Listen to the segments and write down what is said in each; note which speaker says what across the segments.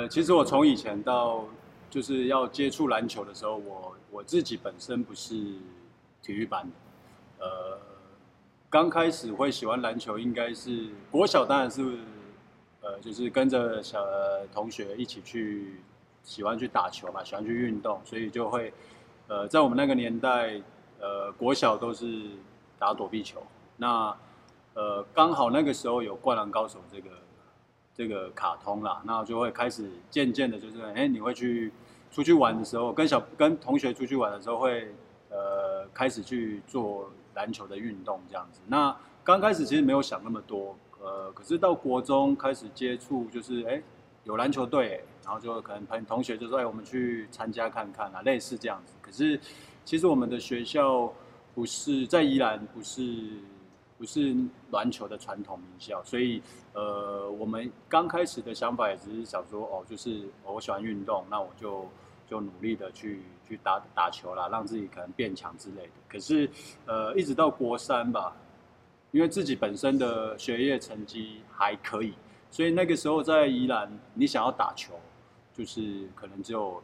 Speaker 1: 呃，其实我从以前到就是要接触篮球的时候，我我自己本身不是体育班的，呃，刚开始会喜欢篮球，应该是国小当然是，呃，就是跟着小同学一起去喜欢去打球嘛，喜欢去运动，所以就会，呃，在我们那个年代，呃，国小都是打躲避球，那呃，刚好那个时候有《灌篮高手》这个。这个卡通啦，那就会开始渐渐的，就是哎，你会去出去玩的时候，跟小跟同学出去玩的时候，会呃开始去做篮球的运动这样子。那刚开始其实没有想那么多，呃，可是到国中开始接触，就是哎有篮球队，然后就可能朋同学就说哎我们去参加看看啊，类似这样子。可是其实我们的学校不是在宜兰，不是。不是篮球的传统名校，所以呃，我们刚开始的想法也只是想说，哦，就是我喜欢运动，那我就就努力的去去打打球啦，让自己可能变强之类的。可是呃，一直到国三吧，因为自己本身的学业成绩还可以，所以那个时候在宜兰，你想要打球，就是可能只有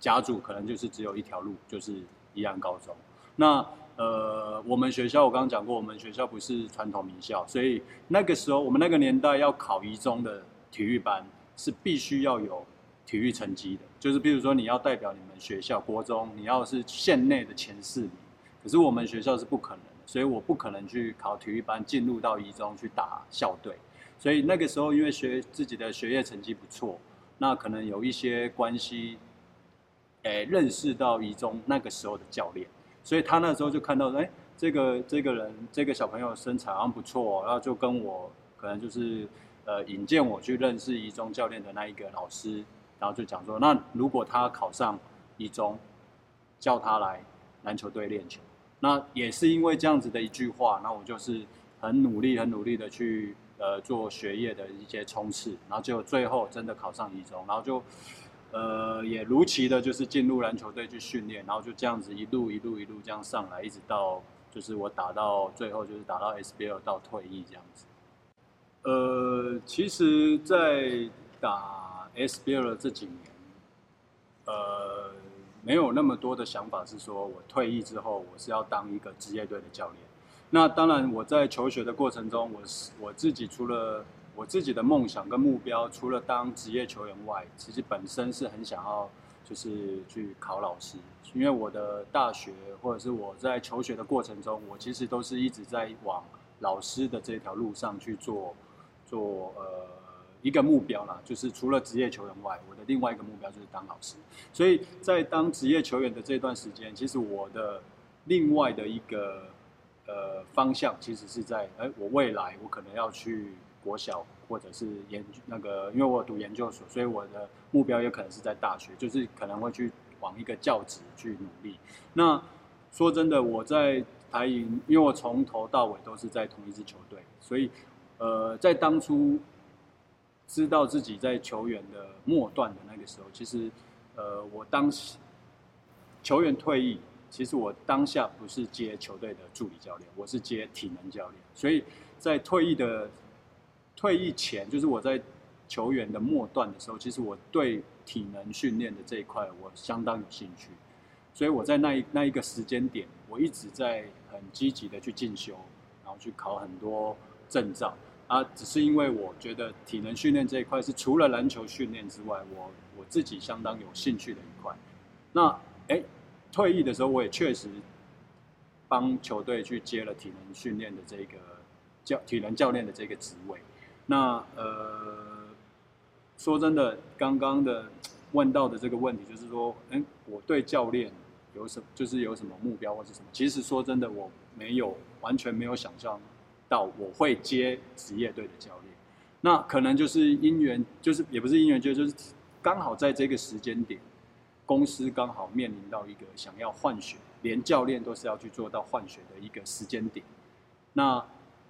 Speaker 1: 家住，可能就是只有一条路，就是宜兰高中。那呃，我们学校我刚刚讲过，我们学校不是传统名校，所以那个时候我们那个年代要考一中的体育班是必须要有体育成绩的，就是比如说你要代表你们学校国中，你要是县内的前四名，可是我们学校是不可能，所以我不可能去考体育班进入到一中去打校队，所以那个时候因为学自己的学业成绩不错，那可能有一些关系，诶，认识到一中那个时候的教练。所以他那时候就看到，哎，这个这个人，这个小朋友身材好像不错，然后就跟我可能就是，呃，引荐我去认识一中教练的那一个老师，然后就讲说，那如果他考上一中，叫他来篮球队练球，那也是因为这样子的一句话，那我就是很努力、很努力的去呃做学业的一些冲刺，然后就最后真的考上一中，然后就。呃，也如期的，就是进入篮球队去训练，然后就这样子一路一路一路这样上来，一直到就是我打到最后，就是打到 SBL 到退役这样子。呃，其实，在打 SBL 这几年，呃，没有那么多的想法，是说我退役之后，我是要当一个职业队的教练。那当然，我在求学的过程中，我是我自己除了我自己的梦想跟目标，除了当职业球员外，其实本身是很想要，就是去考老师。因为我的大学或者是我在求学的过程中，我其实都是一直在往老师的这条路上去做，做呃一个目标啦。就是除了职业球员外，我的另外一个目标就是当老师。所以在当职业球员的这段时间，其实我的另外的一个呃方向，其实是在哎，我未来我可能要去。国小或者是研那个，因为我读研究所，所以我的目标也可能是在大学，就是可能会去往一个教职去努力。那说真的，我在台银，因为我从头到尾都是在同一支球队，所以呃，在当初知道自己在球员的末段的那个时候，其实呃，我当时球员退役，其实我当下不是接球队的助理教练，我是接体能教练，所以在退役的。退役前，就是我在球员的末段的时候，其实我对体能训练的这一块我相当有兴趣，所以我在那一那一个时间点，我一直在很积极的去进修，然后去考很多证照啊。只是因为我觉得体能训练这一块是除了篮球训练之外，我我自己相当有兴趣的一块。那哎，退役的时候，我也确实帮球队去接了体能训练的这个教体能教练的这个职位。那呃，说真的，刚刚的问到的这个问题，就是说，哎，我对教练有什，就是有什么目标或是什么？其实说真的，我没有完全没有想象到我会接职业队的教练。那可能就是因缘，就是也不是因缘，就就是刚好在这个时间点，公司刚好面临到一个想要换血，连教练都是要去做到换血的一个时间点。那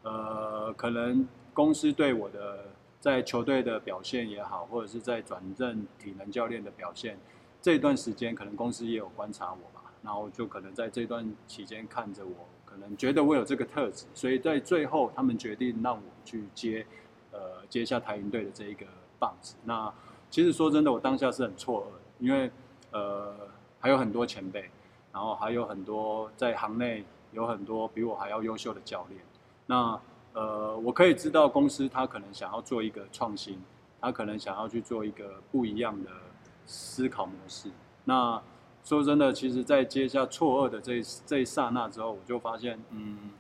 Speaker 1: 呃，可能。公司对我的在球队的表现也好，或者是在转任体能教练的表现，这段时间可能公司也有观察我吧，然后就可能在这段期间看着我，可能觉得我有这个特质，所以在最后他们决定让我去接，呃，接下台云队的这一个棒子。那其实说真的，我当下是很错愕，因为呃还有很多前辈，然后还有很多在行内有很多比我还要优秀的教练。那呃我可以知道公司他可能想要做一个创新，他可能想要去做一个不一样的思考模式。那说真的，其实，在接下错愕的这这一刹那之后，我就发现，嗯，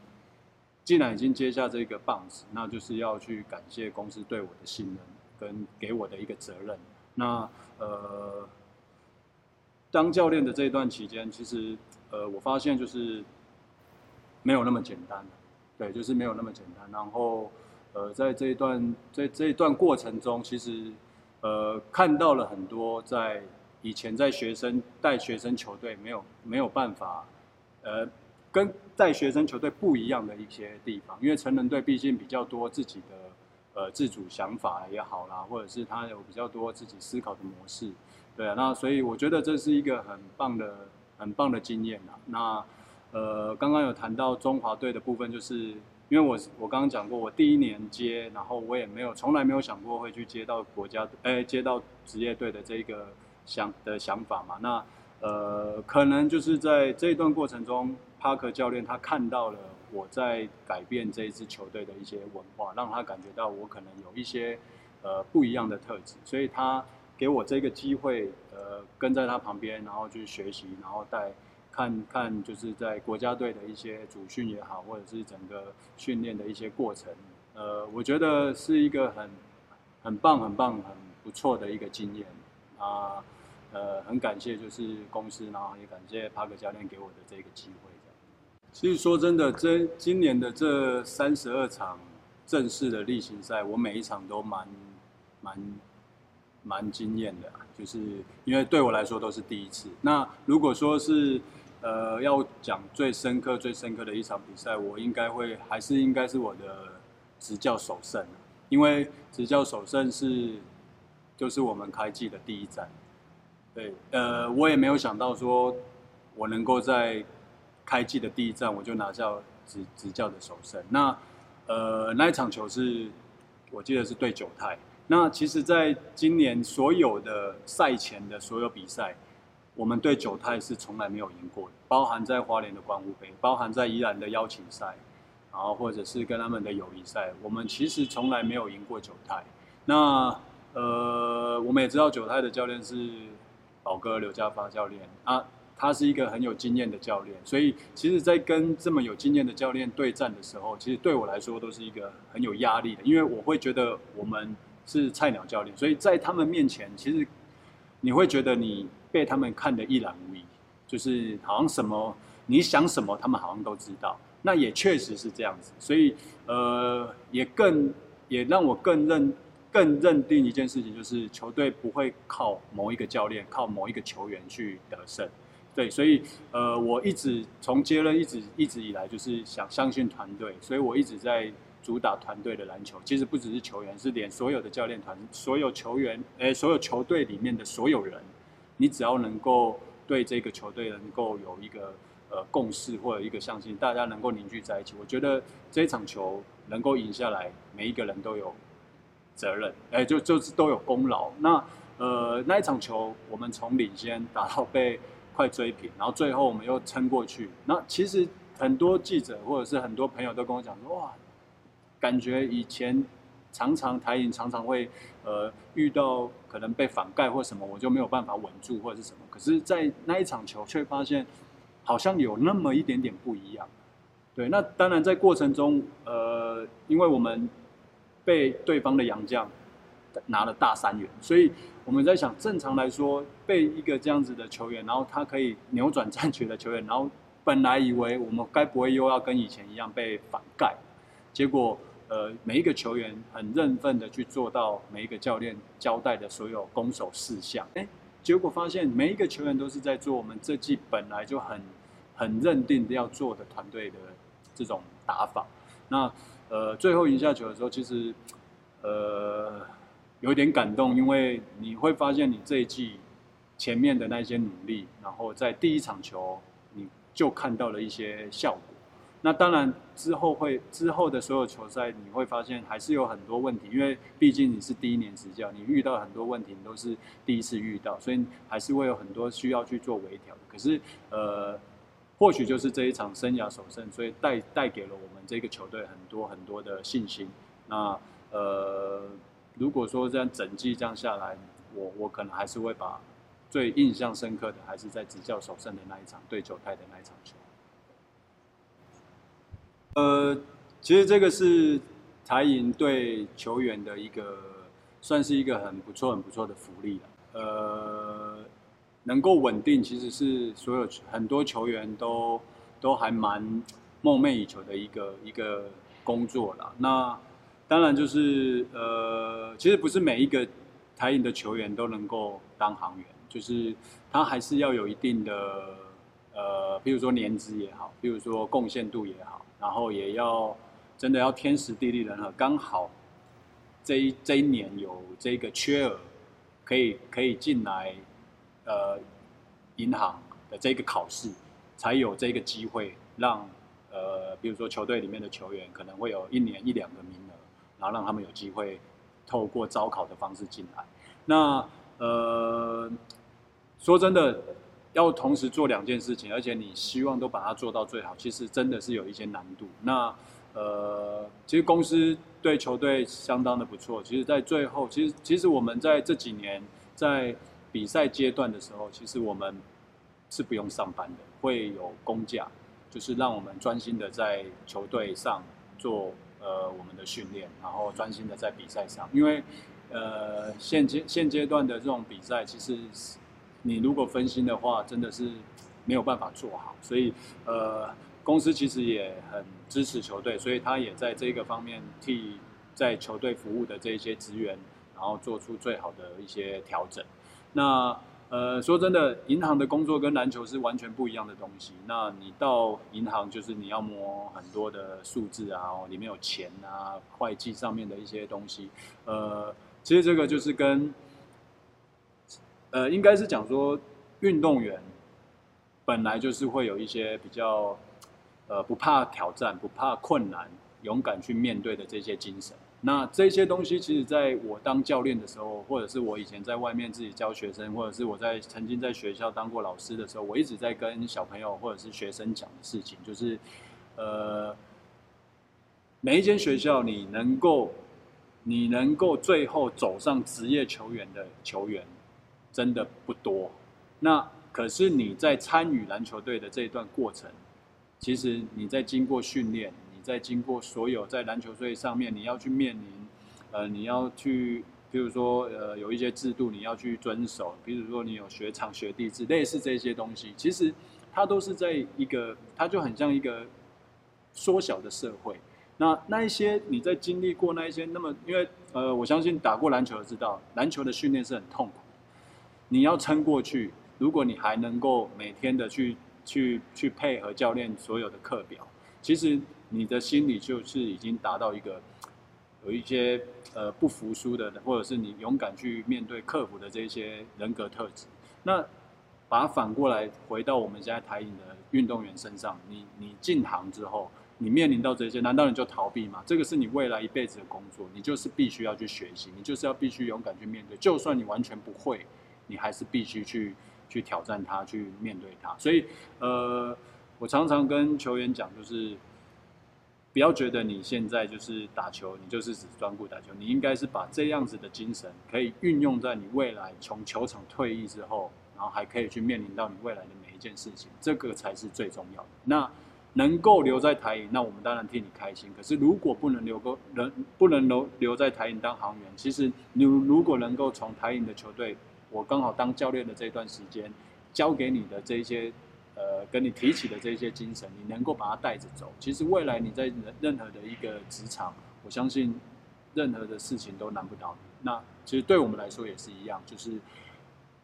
Speaker 1: 既然已经接下这个棒子，那就是要去感谢公司对我的信任跟给我的一个责任。那呃，当教练的这一段期间，其实呃，我发现就是没有那么简单，对，就是没有那么简单。然后呃，在这一段在这一段过程中，其实呃，看到了很多在。以前在学生带学生球队没有没有办法，呃，跟带学生球队不一样的一些地方，因为成人队毕竟比较多自己的呃自主想法也好啦，或者是他有比较多自己思考的模式，对啊，那所以我觉得这是一个很棒的很棒的经验啦。那呃，刚刚有谈到中华队的部分，就是因为我我刚刚讲过，我第一年接，然后我也没有从来没有想过会去接到国家哎接到职业队的这个。想的想法嘛，那呃，可能就是在这一段过程中，帕克教练他看到了我在改变这一支球队的一些文化，让他感觉到我可能有一些呃不一样的特质，所以他给我这个机会，呃，跟在他旁边，然后去学习，然后带看看就是在国家队的一些主训也好，或者是整个训练的一些过程，呃，我觉得是一个很很棒、很棒、很不错的一个经验啊。呃，很感谢就是公司，然后也感谢帕克教练给我的这个机会。其实说真的，这今年的这三十二场正式的例行赛，我每一场都蛮蛮蛮惊艳的，就是因为对我来说都是第一次。那如果说是呃要讲最深刻、最深刻的一场比赛，我应该会还是应该是我的执教首胜，因为执教首胜是就是我们开季的第一站。对，呃，我也没有想到说，我能够在开季的第一站我就拿下执执教的首胜。那，呃，那一场球是，我记得是对九泰。那其实，在今年所有的赛前的所有比赛，我们对九泰是从来没有赢过的，包含在花莲的关湖杯，包含在宜兰的邀请赛，然后或者是跟他们的友谊赛，我们其实从来没有赢过九泰。那，呃，我们也知道九泰的教练是。宝哥刘家发教练啊，他是一个很有经验的教练，所以其实，在跟这么有经验的教练对战的时候，其实对我来说都是一个很有压力的，因为我会觉得我们是菜鸟教练，所以在他们面前，其实你会觉得你被他们看得一览无遗，就是好像什么你想什么，他们好像都知道。那也确实是这样子，所以呃，也更也让我更认。更认定一件事情，就是球队不会靠某一个教练、靠某一个球员去得胜。对，所以呃，我一直从接任一直一直以来就是想相信团队，所以我一直在主打团队的篮球。其实不只是球员，是连所有的教练团、所有球员、诶，所有球队里面的所有人，你只要能够对这个球队能够有一个呃共识或者一个相信，大家能够凝聚在一起，我觉得这一场球能够赢下来，每一个人都有。责任，哎，就就是都有功劳。那呃，那一场球，我们从领先打到被快追平，然后最后我们又撑过去。那其实很多记者或者是很多朋友都跟我讲说，哇，感觉以前常常台影常常会呃遇到可能被反盖或什么，我就没有办法稳住或者是什么。可是，在那一场球却发现好像有那么一点点不一样。对，那当然在过程中，呃，因为我们。被对方的洋将拿了大三元，所以我们在想，正常来说，被一个这样子的球员，然后他可以扭转战局的球员，然后本来以为我们该不会又要跟以前一样被反盖，结果呃，每一个球员很认份的去做到每一个教练交代的所有攻守事项，哎，结果发现每一个球员都是在做我们这季本来就很很认定要做的团队的这种打法，那。呃，最后赢下球的时候，其实，呃，有点感动，因为你会发现你这一季前面的那些努力，然后在第一场球你就看到了一些效果。那当然之后会之后的所有球赛，你会发现还是有很多问题，因为毕竟你是第一年执教，你遇到很多问题你都是第一次遇到，所以还是会有很多需要去做微调。可是呃，或许就是这一场生涯首胜，所以带带给了我们这个球队很多很多的信心。那呃，如果说这样整季这样下来，我我可能还是会把最印象深刻的还是在执教首胜的那一场对九泰的那一场球。呃，其实这个是台银对球员的一个，算是一个很不错、很不错的福利了。呃，能够稳定，其实是所有很多球员都都还蛮梦寐以求的一个一个工作了。那当然就是呃，其实不是每一个台银的球员都能够当航员，就是他还是要有一定的呃，比如说年资也好，比如说贡献度也好。然后也要真的要天时地利人和，刚好这一这一年有这个缺额，可以可以进来，呃，银行的这个考试，才有这个机会让呃，比如说球队里面的球员可能会有一年一两个名额，然后让他们有机会透过招考的方式进来。那呃，说真的。要同时做两件事情，而且你希望都把它做到最好，其实真的是有一些难度。那呃，其实公司对球队相当的不错。其实，在最后，其实其实我们在这几年在比赛阶段的时候，其实我们是不用上班的，会有公假，就是让我们专心的在球队上做呃我们的训练，然后专心的在比赛上。因为呃现阶现阶段的这种比赛，其实。你如果分心的话，真的是没有办法做好。所以，呃，公司其实也很支持球队，所以他也在这个方面替在球队服务的这些职员，然后做出最好的一些调整。那，呃，说真的，银行的工作跟篮球是完全不一样的东西。那你到银行就是你要摸很多的数字啊，里面有钱啊，会计上面的一些东西。呃，其实这个就是跟呃，应该是讲说，运动员本来就是会有一些比较，呃，不怕挑战、不怕困难、勇敢去面对的这些精神。那这些东西，其实在我当教练的时候，或者是我以前在外面自己教学生，或者是我在曾经在学校当过老师的时候，我一直在跟小朋友或者是学生讲的事情，就是，呃，每一间学校你能够，你能够最后走上职业球员的球员。真的不多，那可是你在参与篮球队的这一段过程，其实你在经过训练，你在经过所有在篮球队上面你要去面临，呃，你要去，比如说呃有一些制度你要去遵守，比如说你有学长学弟制，类似这些东西，其实它都是在一个，它就很像一个缩小的社会。那那一些你在经历过那一些，那么因为呃我相信打过篮球的知道，篮球的训练是很痛苦。你要撑过去，如果你还能够每天的去去去配合教练所有的课表，其实你的心里就是已经达到一个有一些呃不服输的，或者是你勇敢去面对克服的这些人格特质。那把它反过来回到我们现在台影的运动员身上，你你进行之后，你面临到这些，难道你就逃避吗？这个是你未来一辈子的工作，你就是必须要去学习，你就是要必须勇敢去面对，就算你完全不会。你还是必须去去挑战他，去面对他。所以，呃，我常常跟球员讲，就是不要觉得你现在就是打球，你就是只专顾打球。你应该是把这样子的精神，可以运用在你未来从球场退役之后，然后还可以去面临到你未来的每一件事情，这个才是最重要的。那能够留在台影，那我们当然替你开心。可是如果不能留够，能不能留留在台影当航员，其实你如果能够从台影的球队。我刚好当教练的这段时间，教给你的这些，呃，跟你提起的这些精神，你能够把它带着走。其实未来你在任何的一个职场，我相信任何的事情都难不倒你。那其实对我们来说也是一样，就是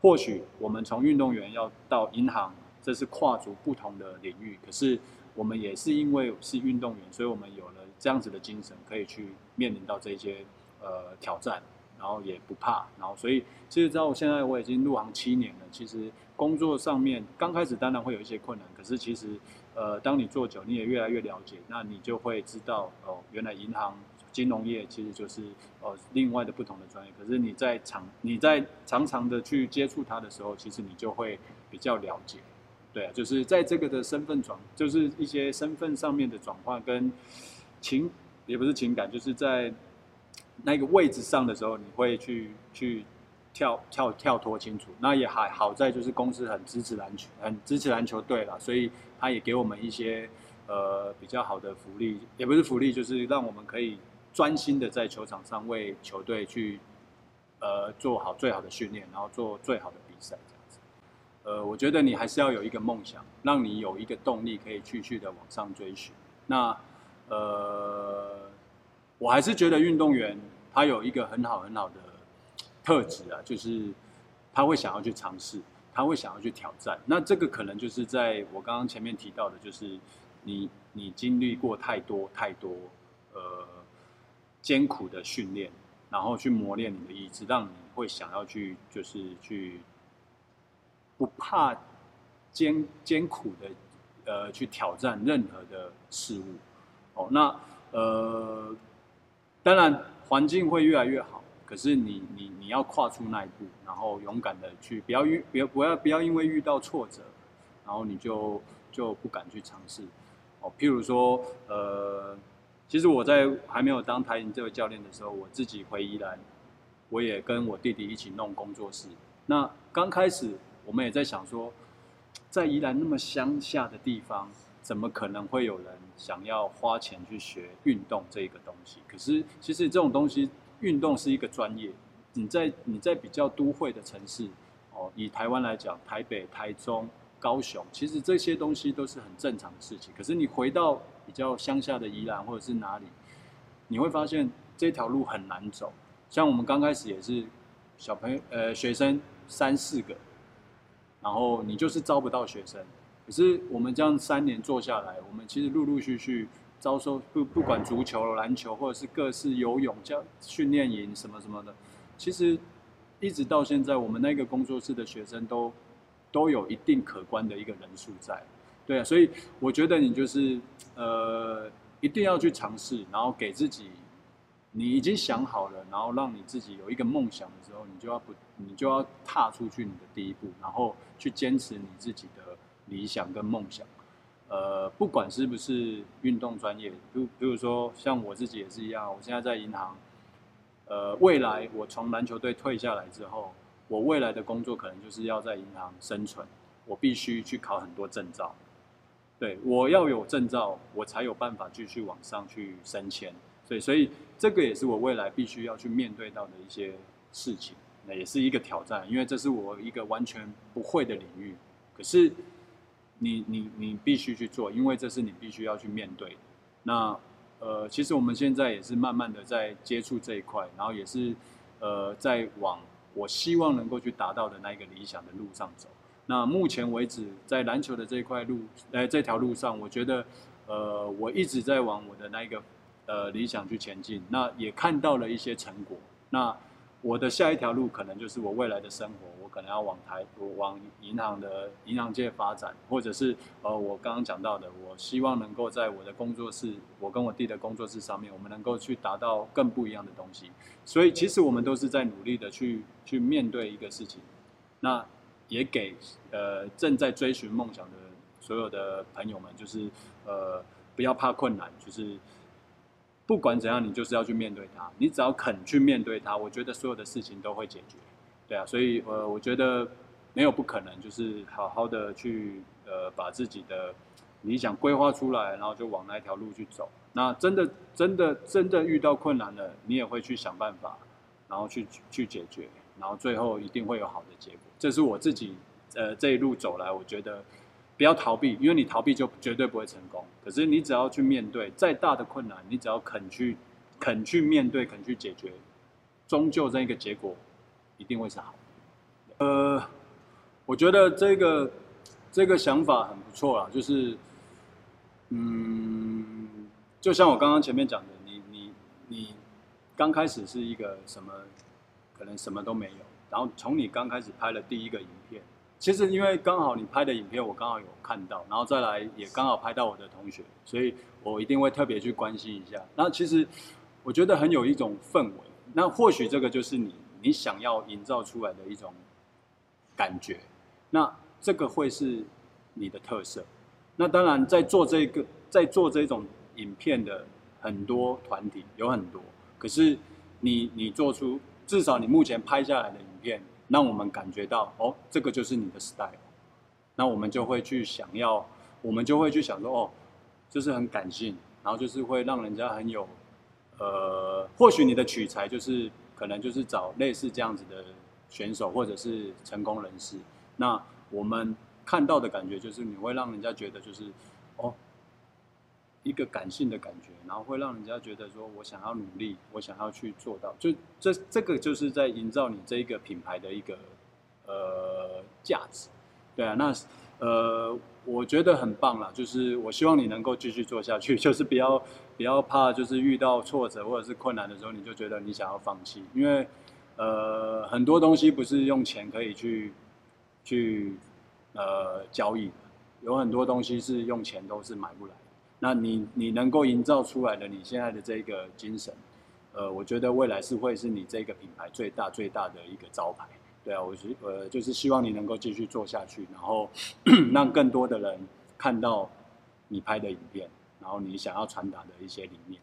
Speaker 1: 或许我们从运动员要到银行，这是跨足不同的领域。可是我们也是因为是运动员，所以我们有了这样子的精神，可以去面临到这些呃挑战。然后也不怕，然后所以其实到现在我已经入行七年了。其实工作上面刚开始当然会有一些困难，可是其实呃，当你做久，你也越来越了解，那你就会知道哦，原来银行金融业其实就是呃另外的不同的专业。可是你在常你在常常的去接触它的时候，其实你就会比较了解。对啊，就是在这个的身份转，就是一些身份上面的转换跟情，也不是情感，就是在那个位置上的时候，你会去去跳跳跳脱清楚。那也还好在就是公司很支持篮球，很支持篮球队了，所以他也给我们一些呃比较好的福利，也不是福利，就是让我们可以专心的在球场上为球队去呃做好最好的训练，然后做最好的比赛这样子。呃，我觉得你还是要有一个梦想，让你有一个动力可以继续的往上追寻。那呃，我还是觉得运动员他有一个很好很好的特质啊，就是他会想要去尝试，他会想要去挑战。那这个可能就是在我刚刚前面提到的，就是你你经历过太多太多呃艰苦的训练，然后去磨练你的意志，让你会想要去就是去。不怕艰艰苦的，呃，去挑战任何的事物，哦，那呃，当然环境会越来越好，可是你你你要跨出那一步，然后勇敢的去，不要遇，不要不要不要因为遇到挫折，然后你就就不敢去尝试，哦，譬如说，呃，其实我在还没有当台银这位教练的时候，我自己回宜兰，我也跟我弟弟一起弄工作室，那刚开始。我们也在想说，在宜兰那么乡下的地方，怎么可能会有人想要花钱去学运动这个东西？可是其实这种东西，运动是一个专业。你在你在比较都会的城市，哦，以台湾来讲，台北、台中、高雄，其实这些东西都是很正常的事情。可是你回到比较乡下的宜兰或者是哪里，你会发现这条路很难走。像我们刚开始也是小朋友，呃，学生三四个。然后你就是招不到学生，可是我们这样三年做下来，我们其实陆陆续续招收不不管足球、篮球或者是各式游泳教训练营什么什么的，其实一直到现在，我们那个工作室的学生都都有一定可观的一个人数在，对啊，所以我觉得你就是呃一定要去尝试，然后给自己。你已经想好了，然后让你自己有一个梦想的时候，你就要不，你就要踏出去你的第一步，然后去坚持你自己的理想跟梦想。呃，不管是不是运动专业，比比如说像我自己也是一样，我现在在银行。呃，未来我从篮球队退下来之后，我未来的工作可能就是要在银行生存，我必须去考很多证照。对我要有证照，我才有办法继续往上去升迁。所以，所以这个也是我未来必须要去面对到的一些事情，那也是一个挑战，因为这是我一个完全不会的领域。可是，你你你必须去做，因为这是你必须要去面对。那呃，其实我们现在也是慢慢的在接触这一块，然后也是呃在往我希望能够去达到的那一个理想的路上走。那目前为止，在篮球的这一块路，在这条路上，我觉得呃我一直在往我的那一个。呃，理想去前进，那也看到了一些成果。那我的下一条路可能就是我未来的生活，我可能要往台，我往银行的银行界发展，或者是呃，我刚刚讲到的，我希望能够在我的工作室，我跟我弟的工作室上面，我们能够去达到更不一样的东西。所以，其实我们都是在努力的去去面对一个事情。那也给呃正在追寻梦想的所有的朋友们，就是呃不要怕困难，就是。不管怎样，你就是要去面对它。你只要肯去面对它，我觉得所有的事情都会解决。对啊，所以呃，我觉得没有不可能，就是好好的去呃把自己的理想规划出来，然后就往那条路去走。那真的真的真的遇到困难了，你也会去想办法，然后去去解决，然后最后一定会有好的结果。这是我自己呃这一路走来，我觉得。不要逃避，因为你逃避就绝对不会成功。可是你只要去面对再大的困难，你只要肯去、肯去面对、肯去解决，终究这一个结果一定会是好。呃，我觉得这个这个想法很不错啦，就是，嗯，就像我刚刚前面讲的，你你你刚开始是一个什么，可能什么都没有，然后从你刚开始拍了第一个影片。其实因为刚好你拍的影片我刚好有看到，然后再来也刚好拍到我的同学，所以我一定会特别去关心一下。那其实我觉得很有一种氛围，那或许这个就是你你想要营造出来的一种感觉，那这个会是你的特色。那当然在做这个在做这种影片的很多团体有很多，可是你你做出至少你目前拍下来的影片。让我们感觉到哦，这个就是你的 style，那我们就会去想要，我们就会去想说哦，就是很感性，然后就是会让人家很有，呃，或许你的取材就是可能就是找类似这样子的选手或者是成功人士，那我们看到的感觉就是你会让人家觉得就是。一个感性的感觉，然后会让人家觉得说，我想要努力，我想要去做到，就这这个就是在营造你这一个品牌的一个呃价值，对啊，那呃我觉得很棒啦，就是我希望你能够继续做下去，就是不要不要怕，就是遇到挫折或者是困难的时候，你就觉得你想要放弃，因为呃很多东西不是用钱可以去去呃交易的，有很多东西是用钱都是买不来。那你你能够营造出来的你现在的这个精神，呃，我觉得未来是会是你这个品牌最大最大的一个招牌。对啊，我是呃，就是希望你能够继续做下去，然后 让更多的人看到你拍的影片，然后你想要传达的一些理念。